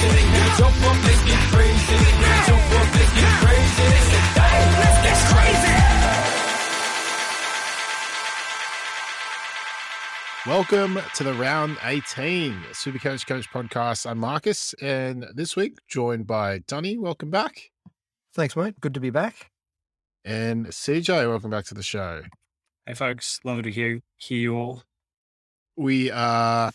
crazy. Jump up, let's get crazy. Jump up, let's get crazy. Let's get crazy. Welcome to the round 18 Supercoach Coach Coach podcast. I'm Marcus, and this week joined by Donny. Welcome back. Thanks, mate. Good to be back. And CJ, welcome back to the show. Hey, folks. Lovely to hear, hear you all. We are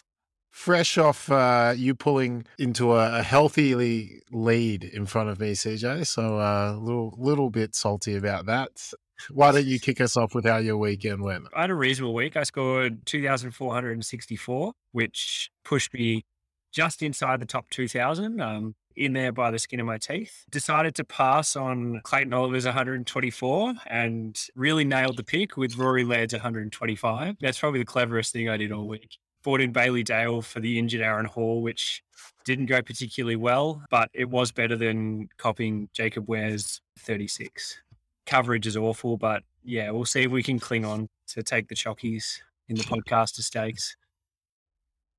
fresh off uh, you pulling into a, a healthily lead in front of me, CJ. So a uh, little little bit salty about that. Why don't you kick us off with how your weekend went? I had a reasonable week. I scored 2,464, which pushed me just inside the top 2,000, um, in there by the skin of my teeth. Decided to pass on Clayton Oliver's 124 and really nailed the pick with Rory Laird's 125. That's probably the cleverest thing I did all week. Bought in Bailey Dale for the injured Aaron Hall, which didn't go particularly well, but it was better than copying Jacob Wehr's 36 coverage is awful, but yeah, we'll see if we can cling on to take the chockies in the podcaster stakes.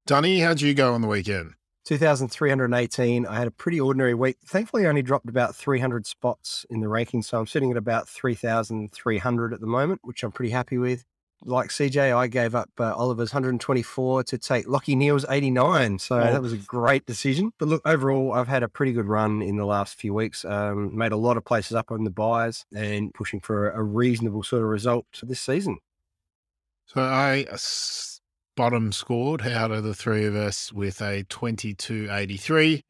Dunny, how'd you go on the weekend? 2,318. I had a pretty ordinary week. Thankfully, I only dropped about 300 spots in the ranking. So I'm sitting at about 3,300 at the moment, which I'm pretty happy with like CJ, I gave up uh, Oliver's 124 to take Lachie Neale's 89. So oh. that was a great decision. But look, overall, I've had a pretty good run in the last few weeks. Um, made a lot of places up on the buys and pushing for a, reasonable sort of result this season. So I bottom scored out of the three of us with a 2283.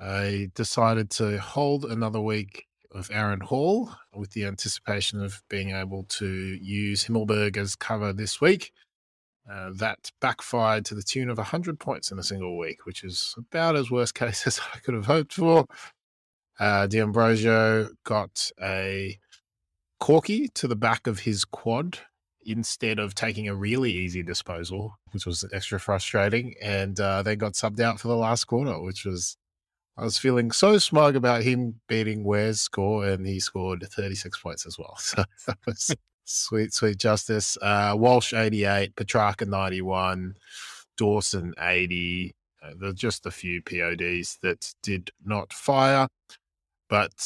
I decided to hold another week of Aaron Hall with the anticipation of being able to use Himmelberg as cover this week. Uh, that backfired to the tune of 100 points in a single week, which is about as worst case as I could have hoped for. Uh, D'Ambrosio got a corky to the back of his quad instead of taking a really easy disposal, which was extra frustrating. And uh, they got subbed out for the last quarter, which was I was feeling so smug about him beating Wehr's score, and he scored 36 points as well. So that was sweet, sweet justice. Uh, Walsh 88, Petracca 91, Dawson 80. Uh, there's just a few PODs that did not fire. But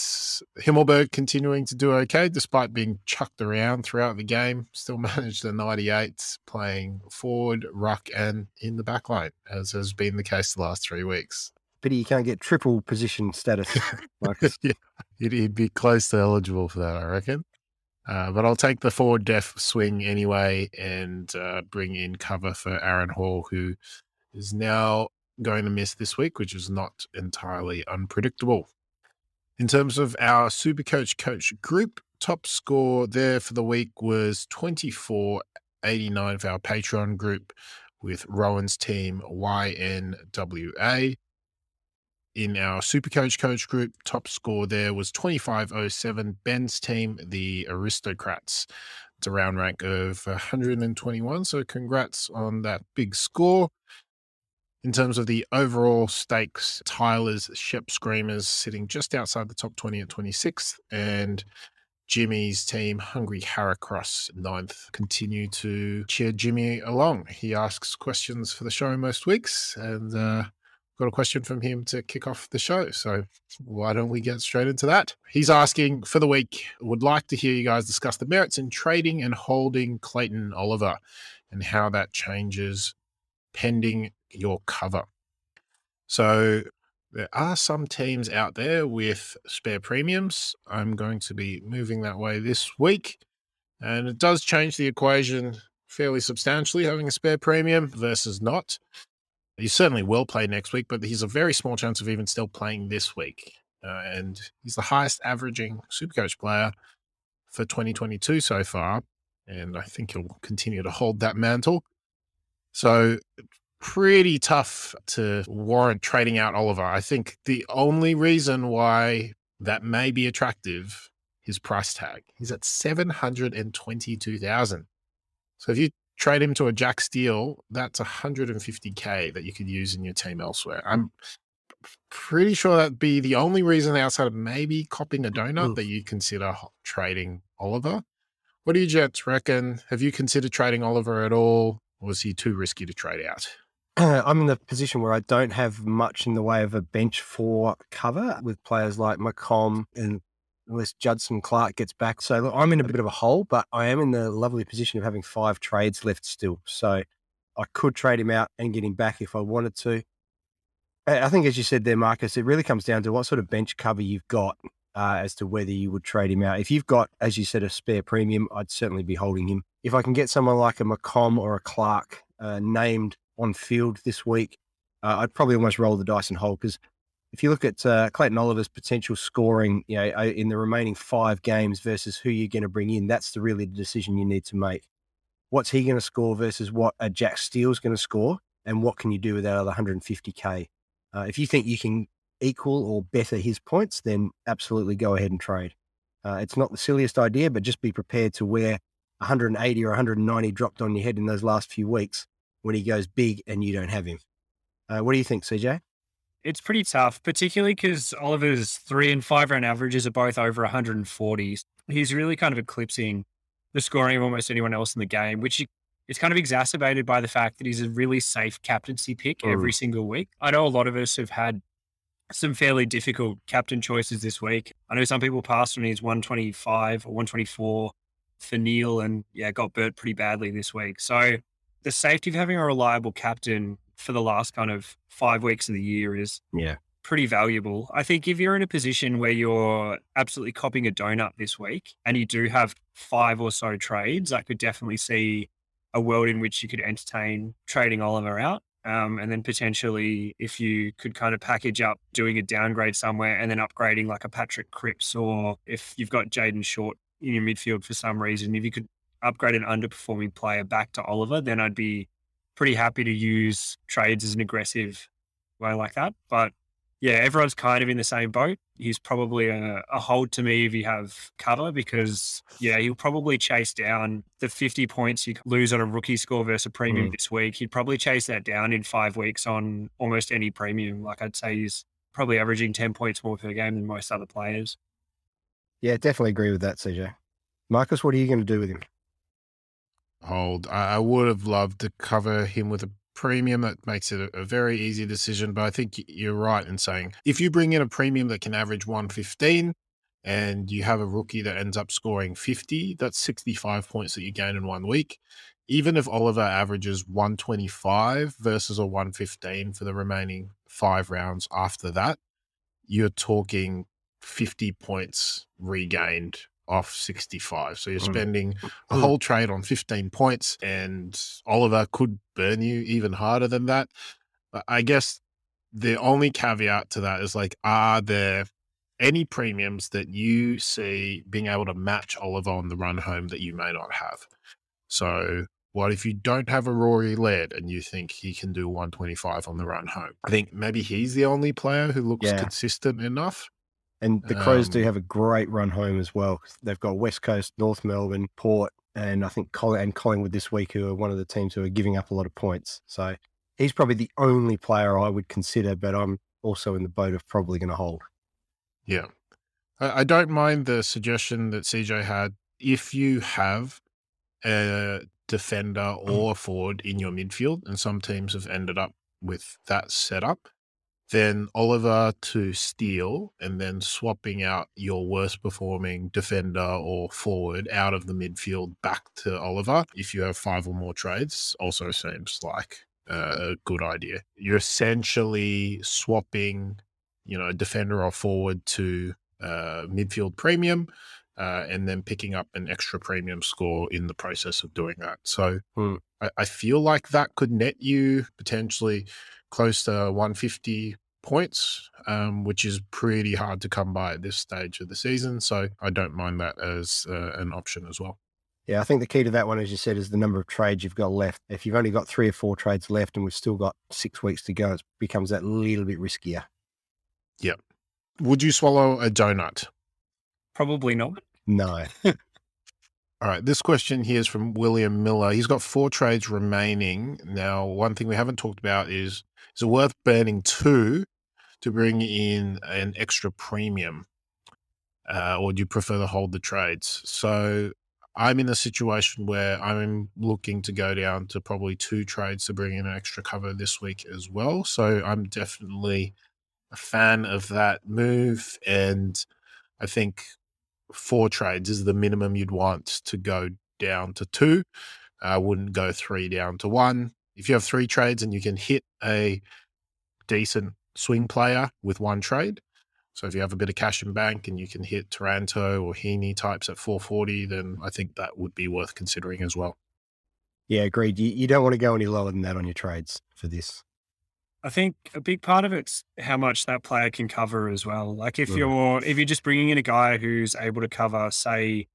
Himmelberg continuing to do okay despite being chucked around throughout the game. Still managed the 98, playing forward, ruck, and in the back line, as has been the case the last three weeks. Pity you can't get triple position status, yeah, he'd, he'd, be close to eligible for that, I reckon. Uh, but I'll take the forward def swing anyway and uh, bring in cover for Aaron Hall, who is now going to miss this week, which is not entirely unpredictable. In terms of our Super Coach Coach group, top score there for the week was 2489 for our Patreon group with Rowan's team YNWA in our Supercoach coach coach group. Top score there was 2507. Ben's team, the Aristocrats. It's a round rank of 121. So congrats on that big score. In terms of the overall stakes, Tyler's Shep Screamers sitting just outside the top 20 at 26th. And Jimmy's team, Hungry Harracross, ninth, continue to cheer Jimmy along. He asks questions for the show most weeks, and uh, got a question from him to kick off the show. So why don't we get straight into that? He's asking for the week, would like to hear you guys discuss the merits in trading and holding Clayton Oliver and how that changes pending your cover. So there are some teams out there with spare premiums. I'm going to be moving that way this week. And it does change the equation fairly substantially having a spare premium versus not. He certainly will play next week, but he's a very small chance of even still playing this week. Uh, and he's the highest averaging Supercoach player for 2022 so far. And I think he'll continue to hold that mantle. So, pretty tough to warrant trading out Oliver. I think the only reason why that may be attractive is price tag. He's at 722,000. So if you trade him to a Jack Steele, that's 150k that you could use in your team elsewhere. I'm pretty sure that'd be the only reason outside of maybe copying a donut Oof. that you consider trading Oliver. What do you gents reckon? Have you considered trading Oliver at all? Or was he too risky to trade out? I'm in the position where I don't have much in the way of a bench for cover with players like McCom and unless Judson Clarke gets back. So look, I'm in a bit of a hole, but I am in the lovely position of having five trades left still. So I could trade him out and get him back if I wanted to. I think, as you said there, Marcus, it really comes down to what sort of bench cover you've got uh, as to whether you would trade him out. If you've got, as you said, a spare premium, I'd certainly be holding him. If I can get someone like a McCom or a Clarke uh, named on field this week, uh, I'd probably almost roll the dice and hold because if you look at uh, Clayton Oliver's potential scoring, you know, in the remaining five games versus who you're going to bring in, that's the really the decision you need to make. What's he going to score versus what a Jack Steele's going to score, and what can you do with that other 150k? Uh, if you think you can equal or better his points, then absolutely go ahead and trade. Uh, it's not the silliest idea, but just be prepared to wear 180 or 190 dropped on your head in those last few weeks when he goes big and you don't have him. Uh, what do you think, CJ? It's pretty tough, particularly because Oliver's three and five round averages are both over 140s. He's really kind of eclipsing the scoring of almost anyone else in the game, which is kind of exacerbated by the fact that he's a really safe captaincy pick every mm. single week. I know a lot of us have had some fairly difficult captain choices this week. I know some people passed on his 125 or 124 for Neale and yeah, got burnt pretty badly this week. So the safety of having a reliable captain for the last kind of five weeks of the year is Yeah. pretty valuable. I think if you're in a position where you're absolutely copying a donut this week and you do have five or so trades, I could definitely see a world in which you could entertain trading Oliver out. Um, and then potentially, if you could kind of package up doing a downgrade somewhere and then upgrading like a Patrick Cripps, or if you've got Jayden Short in your midfield for some reason, if you could upgrade an underperforming player back to Oliver, then I'd be pretty happy to use trades as an aggressive way like that. But yeah, everyone's kind of in the same boat. He's probably a, a hold to me if you have cover because yeah, he'll probably chase down the 50 points you lose on a rookie score versus a premium Mm. this week. He'd probably chase that down in five weeks on almost any premium. Like I'd say he's probably averaging 10 points more per game than most other players. Yeah, definitely agree with that, CJ. Marcus, what are you going to do with him? Hold. I, I would have loved to cover him with a premium. That makes it a, a very easy decision. But I think you're right in saying if you bring in a premium that can average 115 and you have a rookie that ends up scoring 50, that's 65 points that you gain in one week. Even if Oliver averages 125 versus a 115 for the remaining five rounds after that, you're talking 50 points regained off 65. So you're Mm. spending a Mm. whole trade on 15 points, and Oliver could burn you even harder than that. But I guess the only caveat to that is like, are there any premiums that you see being able to match Oliver on the run home that you may not have? So, what if you don't have a Rory Laird and you think he can do 125 on the run home? I think maybe he's the only player who looks Yeah. consistent enough. And the Crows do Um, have a great run home as well. They've got West Coast, North Melbourne, Port, and I think and Collingwood this week, who are one of the teams who are giving up a lot of points. So he's probably the only player I would consider, but I'm also in the boat of probably going to hold. Yeah. I, I don't mind the suggestion that CJ had. If you have a defender or a forward in your midfield, and some teams have ended up with that setup, then Oliver to Steele and then swapping out your worst performing defender or forward out of the midfield back to Oliver if you have five or more trades also seems like a good idea. You're essentially swapping, you know, defender or forward to uh, midfield premium uh, and then picking up an extra premium score in the process of doing that. So Hmm. I, I feel like that could net you potentially close to 150 points, um, which is pretty hard to come by at this stage of the season. So I don't mind that as uh, an option as well. Yeah, I think the key to that one, as you said, is the number of trades you've got left. If you've only got three or four trades left and we've still got six weeks to go, it becomes that little bit riskier. Yeah. Would you swallow a donut? Probably not. No. All right, this question here is from William Miller. He's got four trades remaining. Now, one thing we haven't talked about is is it worth burning two to bring in an extra premium? Uh, or do you prefer to hold the trades? So I'm in a situation where I'm looking to go down to probably two trades to bring in an extra cover this week as well. So I'm definitely a fan of that move. And I think four trades is the minimum you'd want to go down to two. I wouldn't go three down to one. If you have three trades and you can hit a decent swing player with one trade, so if you have a bit of cash in bank and you can hit Taranto or Heaney types at 440, then I think that would be worth considering as well. Yeah, agreed. You, you don't want to go any lower than that on your trades for this. I think a big part of it's how much that player can cover as well. Like if Mm. you're if you're just bringing in a guy who's able to cover, say,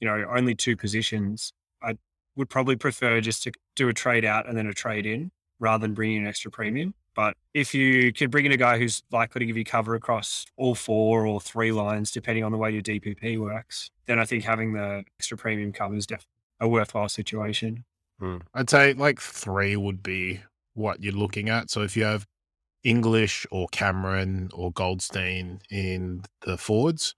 you know, only two positions, I would probably prefer just to do a trade out and then a trade in rather than bringing in extra premium. But if you could bring in a guy who's likely to give you cover across all four or three lines, depending on the way your DPP works, then I think having the extra premium cover is definitely a worthwhile situation. I'd say like three would be what you're looking at. So if you have English or Cameron or Goldstein in the forwards,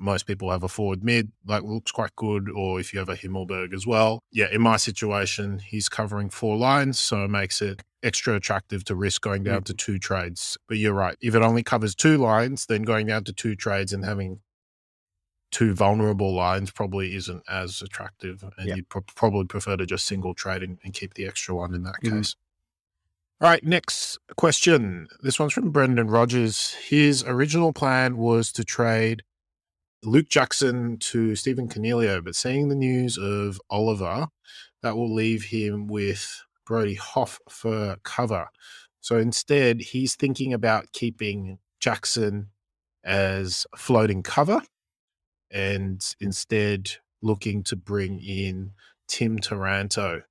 most people have a forward mid, like looks quite good. Or if you have a Himmelberg as well. Yeah, in my situation, he's covering four lines, so it makes it extra attractive to risk going down to two trades. But you're right. If it only covers two lines, then going down to two trades and having two vulnerable lines probably isn't as attractive. And Yep. you'd pro- probably prefer to just single trade and, and keep the extra one in that Mhm. case. All right, next question. This one's from Brendan Rogers. His original plan was to trade Luke Jackson to Stephen Coniglio, but seeing the news of Oliver, that will leave him with Brody Hoff for cover. So instead, he's thinking about keeping Jackson as floating cover and instead looking to bring in Tim Taranto.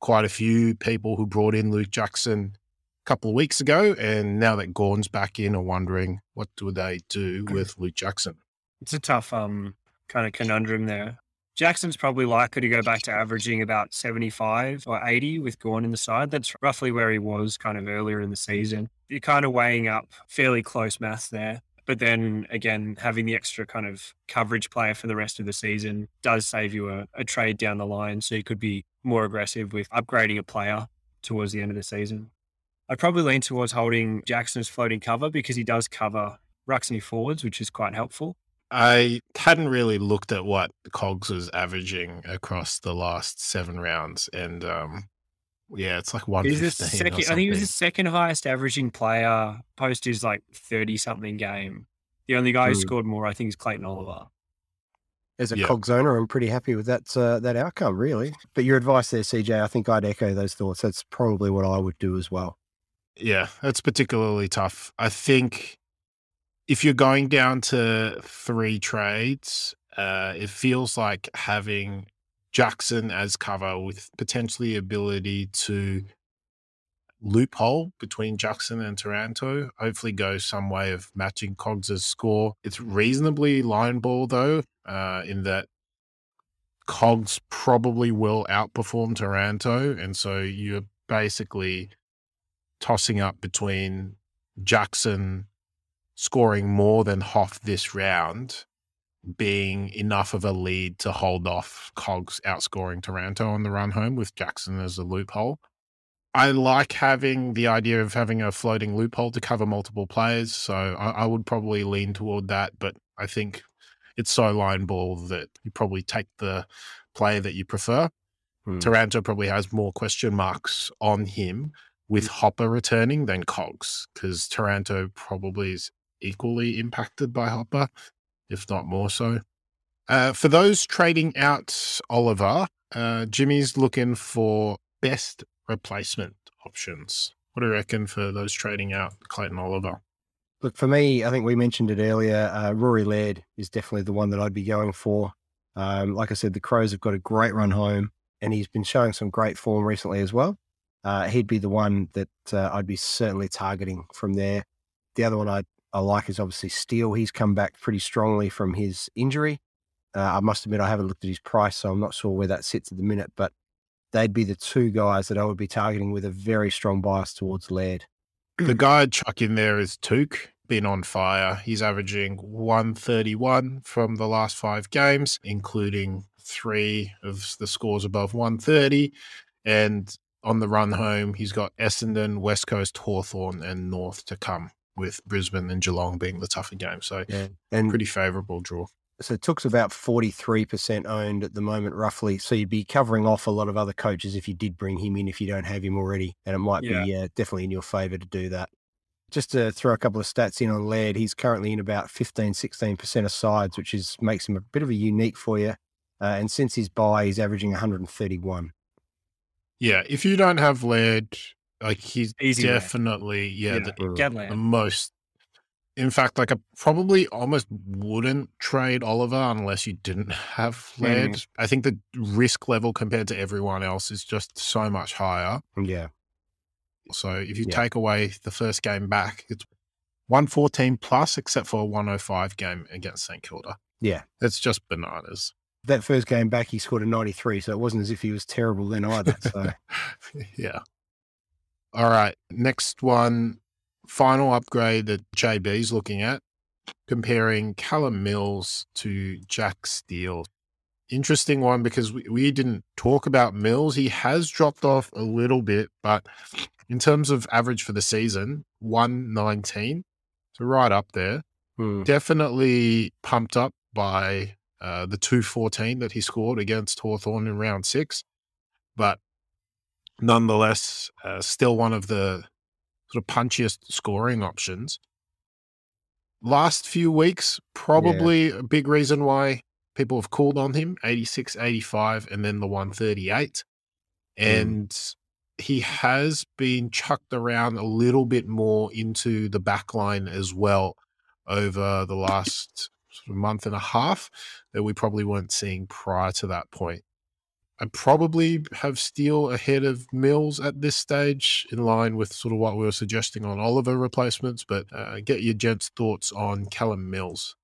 Quite a few people who brought in Luke Jackson a couple of weeks ago, and now that Gawn's back in are wondering what do they do with Luke Jackson. It's a tough um kind of conundrum there. Jackson's probably likely to go back to averaging about 75 or 80 with Gorn in the side. That's roughly where he was kind of earlier in the season. You're kind of weighing up fairly close maths there. But then again, having the extra kind of coverage player for the rest of the season does save you a, a trade down the line. So you could be more aggressive with upgrading a player towards the end of the season. I'd probably lean towards holding Jackson's floating cover because he does cover and forwards, which is quite helpful. I hadn't really looked at what Cogs was averaging across the last seven rounds, and um, yeah, it's like one He's the fifteen. second. I think he was the second highest averaging player post his like thirty something game. The only guy who Hmm. scored more, I think, is Clayton Oliver. As a Yeah. cogs owner, I'm pretty happy with that uh, that outcome, really. But your advice there, CJ, I think I'd echo those thoughts. That's probably what I would do as well. Yeah, that's particularly tough. I think if you're going down to three trades, uh, it feels like having Jackson as cover with potentially ability to loophole between Jackson and Taranto. Hopefully, go some way of matching Cogs's score. It's reasonably line ball though, uh, in that Cogs probably will outperform Taranto, and so you're basically tossing up between Jackson scoring more than Hoff this round being enough of a lead to hold off Cogs outscoring Taranto on the run home with Jackson as a loophole. I like having the idea of having a floating loophole to cover multiple players, so I, I would probably lean toward that. But I think it's so line ball that you probably take the player that you prefer. Hmm. Taranto probably has more question marks on him with Hopper returning than Cogs because Taranto probably is equally impacted by Hopper, if not more so. Uh, for those trading out Oliver, uh, Jimmy's looking for best replacement options. What do you reckon for those trading out Clayton Oliver? Look, for me, I think we mentioned it earlier. Uh, Rory Laird is definitely the one that I'd be going for. Um, like I said, the Crows have got a great run home, and he's been showing some great form recently as well. Uh, he'd be the one that uh, I'd be certainly targeting from there. The other one I, I like is obviously Steele. He's come back pretty strongly from his injury. Uh, I must admit, I haven't looked at his price, so I'm not sure where that sits at the minute, but they'd be the two guys that I would be targeting with a very strong bias towards Laird. The guy I'd chuck in there is Touk, been on fire. He's averaging 131 from the last five games, including three of the scores above 130. And on the run home, he's got Essendon, West Coast, Hawthorn, and North to come, with Brisbane and Geelong being the tougher game. So Yeah. And pretty favourable draw. so Touk's about 43% owned at the moment, roughly. So you'd be covering off a lot of other coaches if you did bring him in, if you don't have him already. And it might Yeah. be uh, definitely in your favour to do that. Just to throw a couple of stats in on Laird, he's currently in about 15, 16% of sides, which is makes him a bit of a unique for you. Uh, and since his buy, he's averaging 131. Yeah, if you don't have Laird, like he's Easy definitely yeah, the, Mm. The most. In fact, like I probably almost wouldn't trade Oliver unless you didn't have Laird. I think the risk level compared to everyone else is just so much higher. Yeah. So if you Yeah. take away the first game back, it's 114 plus, except for a 105 game against St Kilda. Yeah. It's just bananas. That first game back, he scored a 93. So it wasn't as if he was terrible then either. So yeah. All right. Next one, final upgrade that JB's looking at, comparing Callum Mills to Jack Steele. Interesting one because we, we didn't talk about Mills. He has dropped off a little bit, but in terms of average for the season, 119. So right up there. hmm, Definitely pumped up by uh, the 214 that he scored against Hawthorn in round six. But nonetheless, uh, still one of the sort of punchiest scoring options. Last few weeks, probably a big reason why people have called on him 86, 85, and then the 138. And he has been chucked around a little bit more into the back line as well over the last sort of month and a half that we probably weren't seeing prior to that point. I probably have Steele ahead of Mills at this stage, in line with sort of what we were suggesting on Oliver replacements. But uh, get your gents' thoughts on Callum Mills.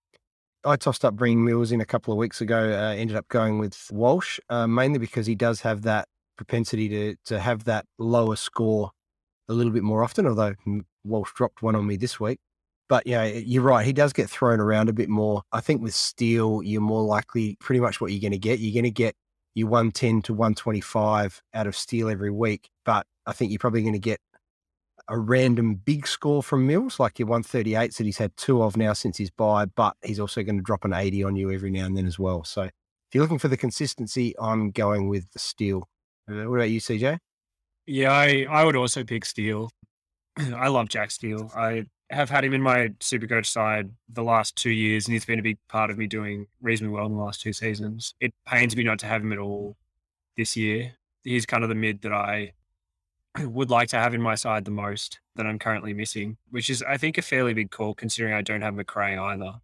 I tossed up bringing Mills in a couple of weeks ago. Uh, ended up going with Walsh, uh, mainly because he does have that propensity to to have that lower score a little bit more often. Although Walsh dropped one on me this week, but yeah, you're right. He does get thrown around a bit more. I think with Steele, you're more likely pretty much what you're going to get. You're going to get your 110 to 125 out of Steele every week, but I think you're probably going to get a random big score from Mills, like your 138s that he's had two of now since his buy, but he's also going to drop an 80 on you every now and then as well. So if you're looking for the consistency, I'm going with the Steele. Uh, What about you, CJ? Yeah, I, I would also pick Steele. I love Jack Steele. I have had him in my super coach side the last two years, and he's been a big part of me doing reasonably well in the last two seasons. It pains me not to have him at all this year. He's kind of the mid that I would like to have in my side the most that I'm currently missing, which is, I think, a fairly big call considering I don't have Macrae either.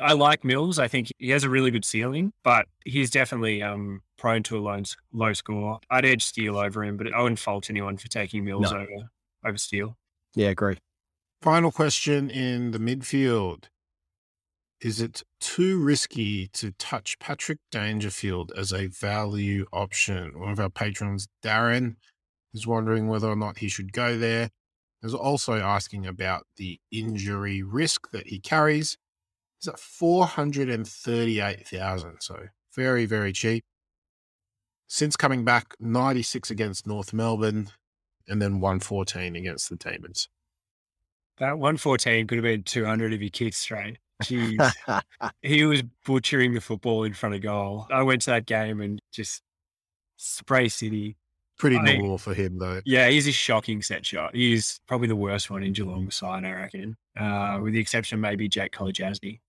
I like Mills. I think he has a really good ceiling, but he's definitely um, prone to a low, low score. I'd edge Steele over him, but I wouldn't fault anyone for taking Mills No. over over Steele. Yeah, agree. Final question in the midfield. Is it too risky to touch Patrick Dangerfield as a value option? One of our patrons, Darren, is wondering whether or not he should go there. Is also asking about the injury risk that he carries. He's at 438,000, so very, very cheap. Since coming back, 96 against North Melbourne and then 114 against the Demons. That 114 could have been 200 if he kicked straight. Jeez. he was butchering the football in front of goal. I went to that game and just spray city. Pretty I- normal for him, though. Yeah, he's a shocking set shot. He's probably the worst one in Geelong's side, I reckon, uh, with the exception of maybe Jake Kolodjashnij.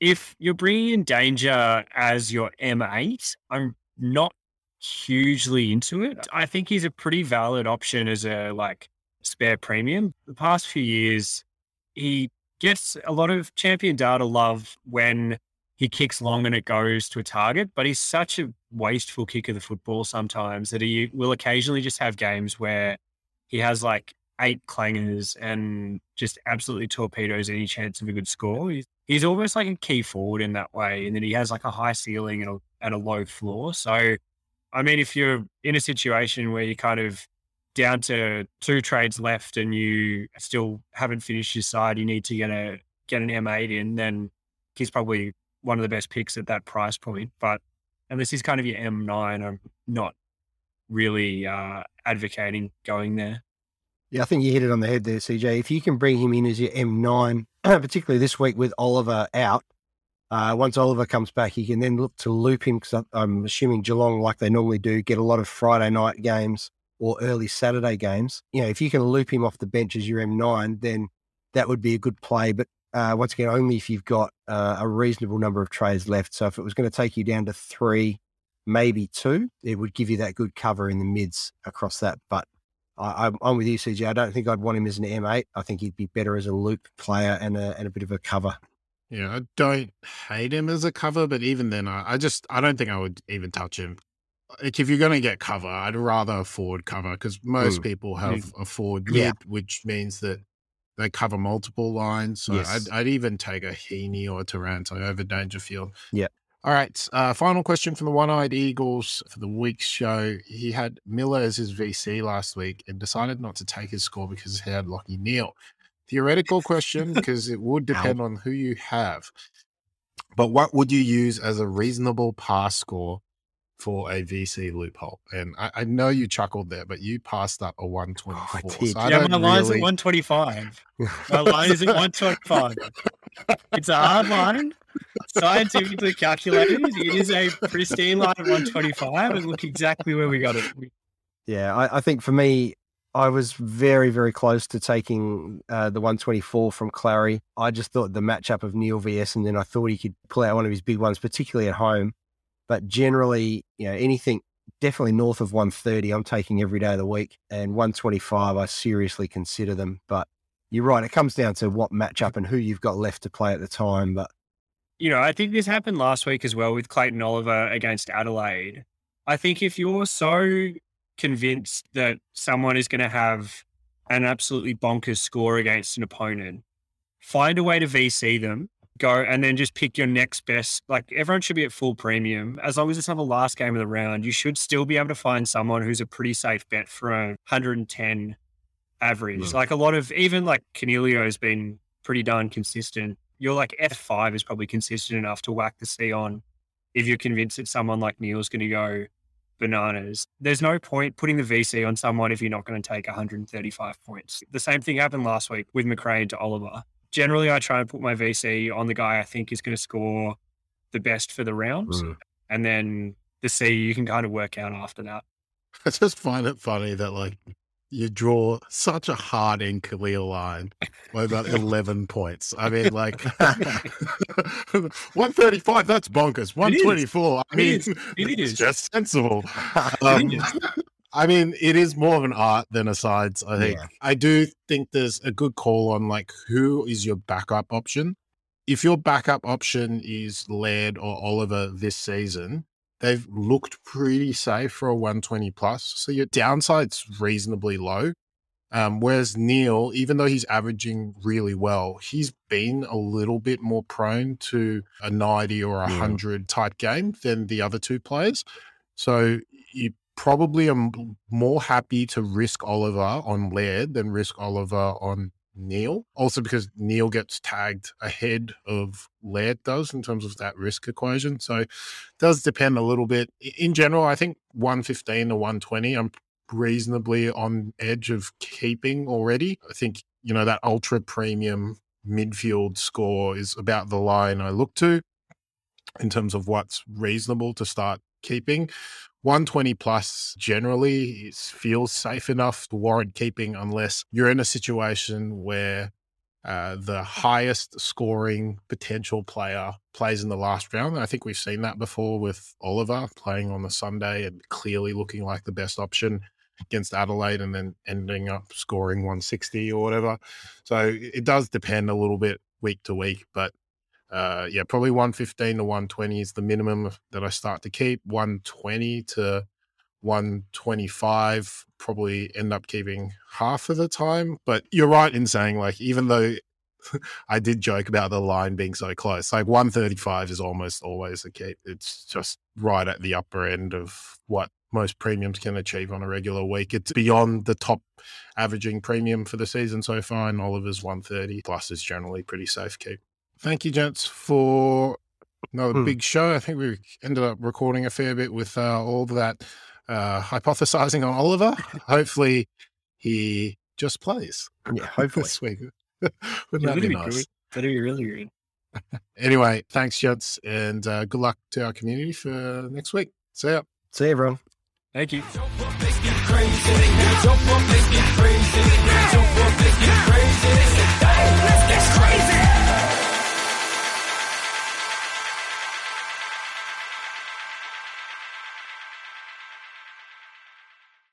If you're bringing in Danger as your M8, I'm not hugely into it. I think he's a pretty valid option as a like spare premium. The past few years, he gets a lot of champion data love when he kicks long and it goes to a target, but he's such a wasteful kick of the football sometimes that he will occasionally just have games where he has like eight clangers and just absolutely torpedoes any chance of a good score. He's, he's almost like a key forward in that way, and then he has like a high ceiling and a, and a low floor. So, I mean, if you're in a situation where you're kind of down to two trades left and you still haven't finished your side, you need to get a get an M8 in, then he's probably one of the best picks at that price point. But this is kind of your M9. I'm not really uh, advocating going there. Yeah, I think you hit it on the head there, CJ. If you can bring him in as your M9, particularly this week with Oliver out, uh, once Oliver comes back, you can then look to loop him because I'm assuming Geelong, like they normally do, get a lot of Friday night games or early Saturday games. You know, if you can loop him off the bench as your M9, then that would be a good play. But uh, once again, only if you've got uh, a reasonable number of trays left. So if it was going to take you down to three, maybe two, it would give you that good cover in the mids across that. But I, I'm, I'm with you, CJ. I don't think I'd want him as an M8. I think he'd be better as a loop player and a, and a bit of a cover. Yeah, I don't hate him as a cover, but even then, I, I just I don't think I would even touch him. Like if you're going to get cover, I'd rather a forward cover because most Mm. people have a forward Yeah. which means that they cover multiple lines. So Yes. I'd, I'd even take a Heaney or a Taranto over Dangerfield. Yeah. All right. Uh, final question from the One Eyed Eagles for the week's show. He had Miller as his VC last week and decided not to take his score because he had Lachie Neale. Theoretical question because it would depend on who you have. But what would you use as a reasonable pass score for a VC loophole? And I, I know you chuckled there, but you passed up a 124. did. so I yeah, don't my line's really- at 125. My line is at 125. It's a hard line, scientifically calculated. It is a pristine line at 125 and look exactly where we got it. Yeah, I, I think for me, I was very, very close to taking uh, the 124 from Clarry. I just thought the matchup of Neale vs. and then I thought he could pull out one of his big ones, particularly at home. But generally, you know, anything definitely north of 130, I'm taking every day of the week. And 125, I seriously consider them. But you're right, it comes down to what matchup and who you've got left to play at the time. But You know, I think this happened last week as well with Clayton Oliver against Adelaide. I think if you're so convinced that someone is going to have an absolutely bonkers score against an opponent, find a way to VC them, go and then just pick your next best. Like everyone should be at full premium. As long as it's not the last game of the round, you should still be able to find someone who's a pretty safe bet for a 110 average. Mm. Like a lot of, even like Coniglio has been pretty darn consistent. You're like F5 is probably consistent enough to whack the C on if you're convinced that someone like Neale's going to go bananas. There's no point putting the VC on someone if you're not going to take 135 points. The same thing happened last week with Macrae to Oliver. Generally, I try and put my VC on the guy I think is going to score the best for the round. Mm. And then the C you can kind of work out after that. I just find it funny that like you draw such a hard and clear line by about 11 points. I mean, like 135, that's bonkers. 124, I mean, is. It it's just sensible. It Um, is. I mean, it is more of an art than a science, I think. Yeah. I do think there's a good call on like who is your backup option. If your backup option is Laird or Oliver this season, they've looked pretty safe for a 120 plus. So your downside's reasonably low. Um, whereas Neale, even though he's averaging really well, he's been a little bit more prone to a 90 or a Yeah. 100 type game than the other two players. So you probably are m- more happy to risk Oliver on Laird than risk Oliver on Neale. Also because Neale gets tagged ahead of Laird does in terms of that risk equation. So does depend a little bit. In general, I think 115 to 120, I'm reasonably on edge of keeping already. I think, you know, that ultra premium midfield score is about the line I look to in terms of what's reasonable to start keeping. 120 plus generally feels safe enough to warrant keeping unless you're in a situation where uh, the highest scoring potential player plays in the last round. And I think we've seen that before with Oliver playing on the Sunday and clearly looking like the best option against Adelaide and then ending up scoring 160 or whatever. So it it does depend a little bit week to week, but uh, yeah, probably 115 to 120 is the minimum that I start to keep. 120 to 125 probably end up keeping half of the time. But you're right in saying, like, even though I did joke about the line being so close, like 135 is almost always a keep. It's just right at the upper end of what most premiums can achieve on a regular week. It's beyond the top averaging premium for the season so far, and Oliver's 130 plus is generally pretty safe keep. Thank you, gents, for another mm. big show. I think we ended up recording a fair bit with uh, all that uh, hypothesizing on Oliver. hopefully, he just plays. Yeah, hopefully. this week. Wouldn't yeah, that be, be nice? That'd be really good. anyway, thanks, gents, and uh, good luck to our community for next week. See ya. See ya, everyone. Thank you. Let's get crazy.